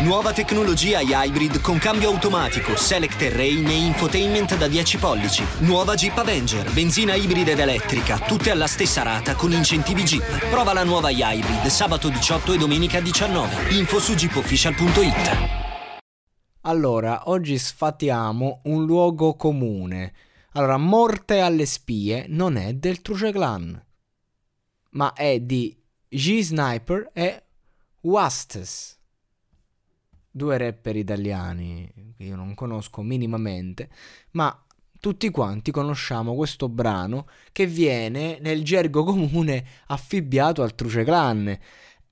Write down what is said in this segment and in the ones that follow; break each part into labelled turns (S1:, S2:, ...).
S1: Nuova tecnologia Hybrid con cambio automatico, select terrain e infotainment da 10 pollici. Nuova Jeep Avenger, benzina ibrida ed elettrica, tutte alla stessa rata con incentivi Jeep. Prova la nuova Hybrid sabato 18 e domenica 19. Info su jeepofficial.it.
S2: Allora, oggi sfatiamo un luogo comune. Allora, Morte alle spie non è del Truce Clan, ma è di G-Sniper e Wastes due rapper italiani che io non conosco minimamente, ma tutti quanti conosciamo questo brano che viene nel gergo comune affibbiato al Truce Clan.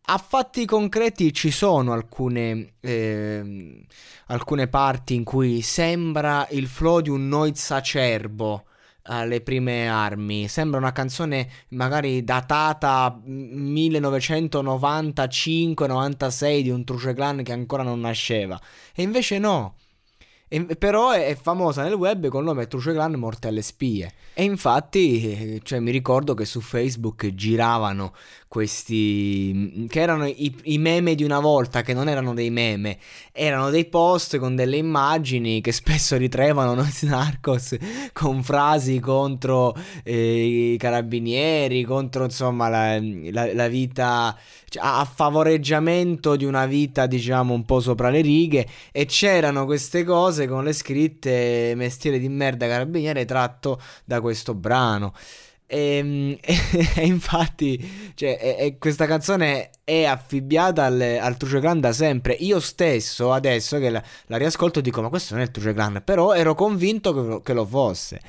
S2: A fatti concreti ci sono alcune, eh, alcune parti in cui sembra il flow di un Noiz acerbo alle prime armi. Sembra una canzone magari datata 1995-96 di un Truce Clan che ancora non nasceva. E invece no. E, però è, è, famosa nel web con il nome Truce Clan Morte alle spie. E infatti, cioè, mi ricordo che su Facebook giravano questi che erano i, i, meme di una volta, che non erano dei meme, erano dei post con delle immagini che spesso ritraevano noi Narcos con frasi contro eh, i carabinieri, contro insomma la, la, la vita cioè, a favoreggiamento di una vita diciamo un po' sopra le righe e c'erano queste cose con le scritte mestiere di merda carabiniere tratto da questo brano. E, e, e infatti, cioè, e, questa canzone è affibbiata al, al Truce Clan da sempre. Io stesso, adesso che la, la, riascolto, dico: Ma questo non è il Truce Clan. Però ero convinto che, che lo fosse.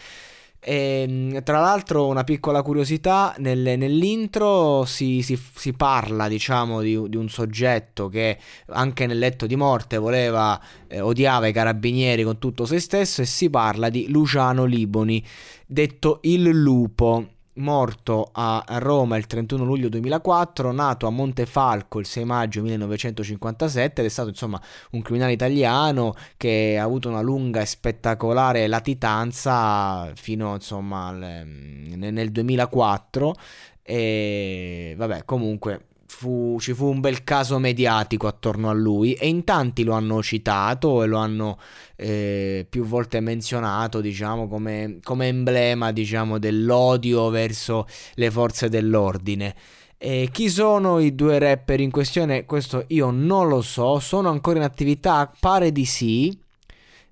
S2: E, ehm, tra l'altro, una piccola curiosità: nel, nell'intro si, si, si, parla, diciamo, di, di, un soggetto che anche nel letto di morte voleva, eh, odiava i carabinieri con tutto se stesso. E si parla di Luciano Liboni, detto il lupo morto a Roma il 31 luglio 2004, nato a Montefalco il 6 maggio 1957 ed è stato insomma un criminale italiano che ha avuto una lunga e spettacolare latitanza fino insomma al, nel 2004 e vabbè comunque fu, ci fu un bel caso mediatico attorno a lui e in tanti lo hanno citato e lo hanno eh, più volte menzionato, diciamo, come, come emblema, diciamo, dell'odio verso le forze dell'ordine. E chi sono i due rapper in questione? Questo io non lo so, sono ancora in attività, pare di sì.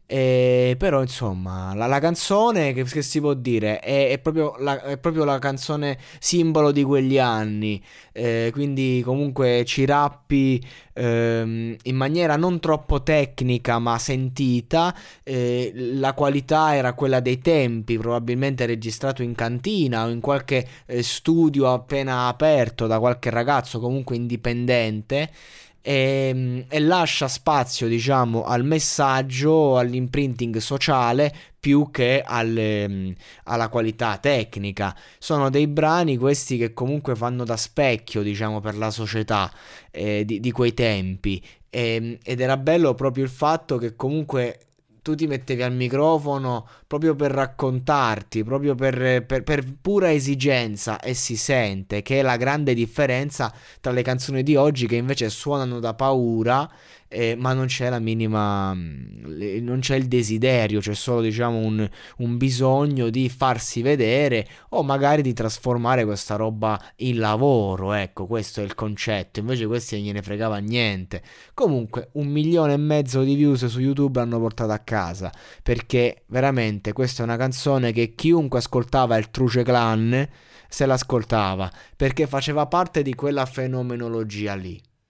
S2: E però insomma la, la canzone che, che, si può dire? È, è, proprio la, è, proprio la, canzone simbolo di quegli anni. Eh, quindi comunque ci rappi ehm, in maniera non troppo tecnica ma sentita. Eh, la qualità era quella dei tempi probabilmente registrato in cantina o in qualche eh, studio appena aperto da qualche ragazzo comunque indipendente e, ehm, e, lascia spazio, diciamo, al messaggio, all'imprinting sociale più che alle, mm, alla qualità tecnica. Sono dei brani questi che comunque fanno da specchio, diciamo, per la società eh, di, di, quei tempi. Ehm, ed era bello proprio il fatto che comunque tu ti mettevi al microfono proprio per raccontarti, proprio per, per, per, pura esigenza e si sente che è la grande differenza tra le canzoni di oggi che invece suonano da paura eh, ma non c'è la minima, mm, non c'è il desiderio, c'è solo diciamo un, un, bisogno di farsi vedere o magari di trasformare questa roba in lavoro, ecco questo è il concetto, invece questi non gliene fregava niente. Comunque un milione e mezzo di views su YouTube l'hanno portato a casa, perché veramente questa è una canzone che chiunque ascoltava il Truce Clan se l'ascoltava, perché faceva parte di quella fenomenologia lì.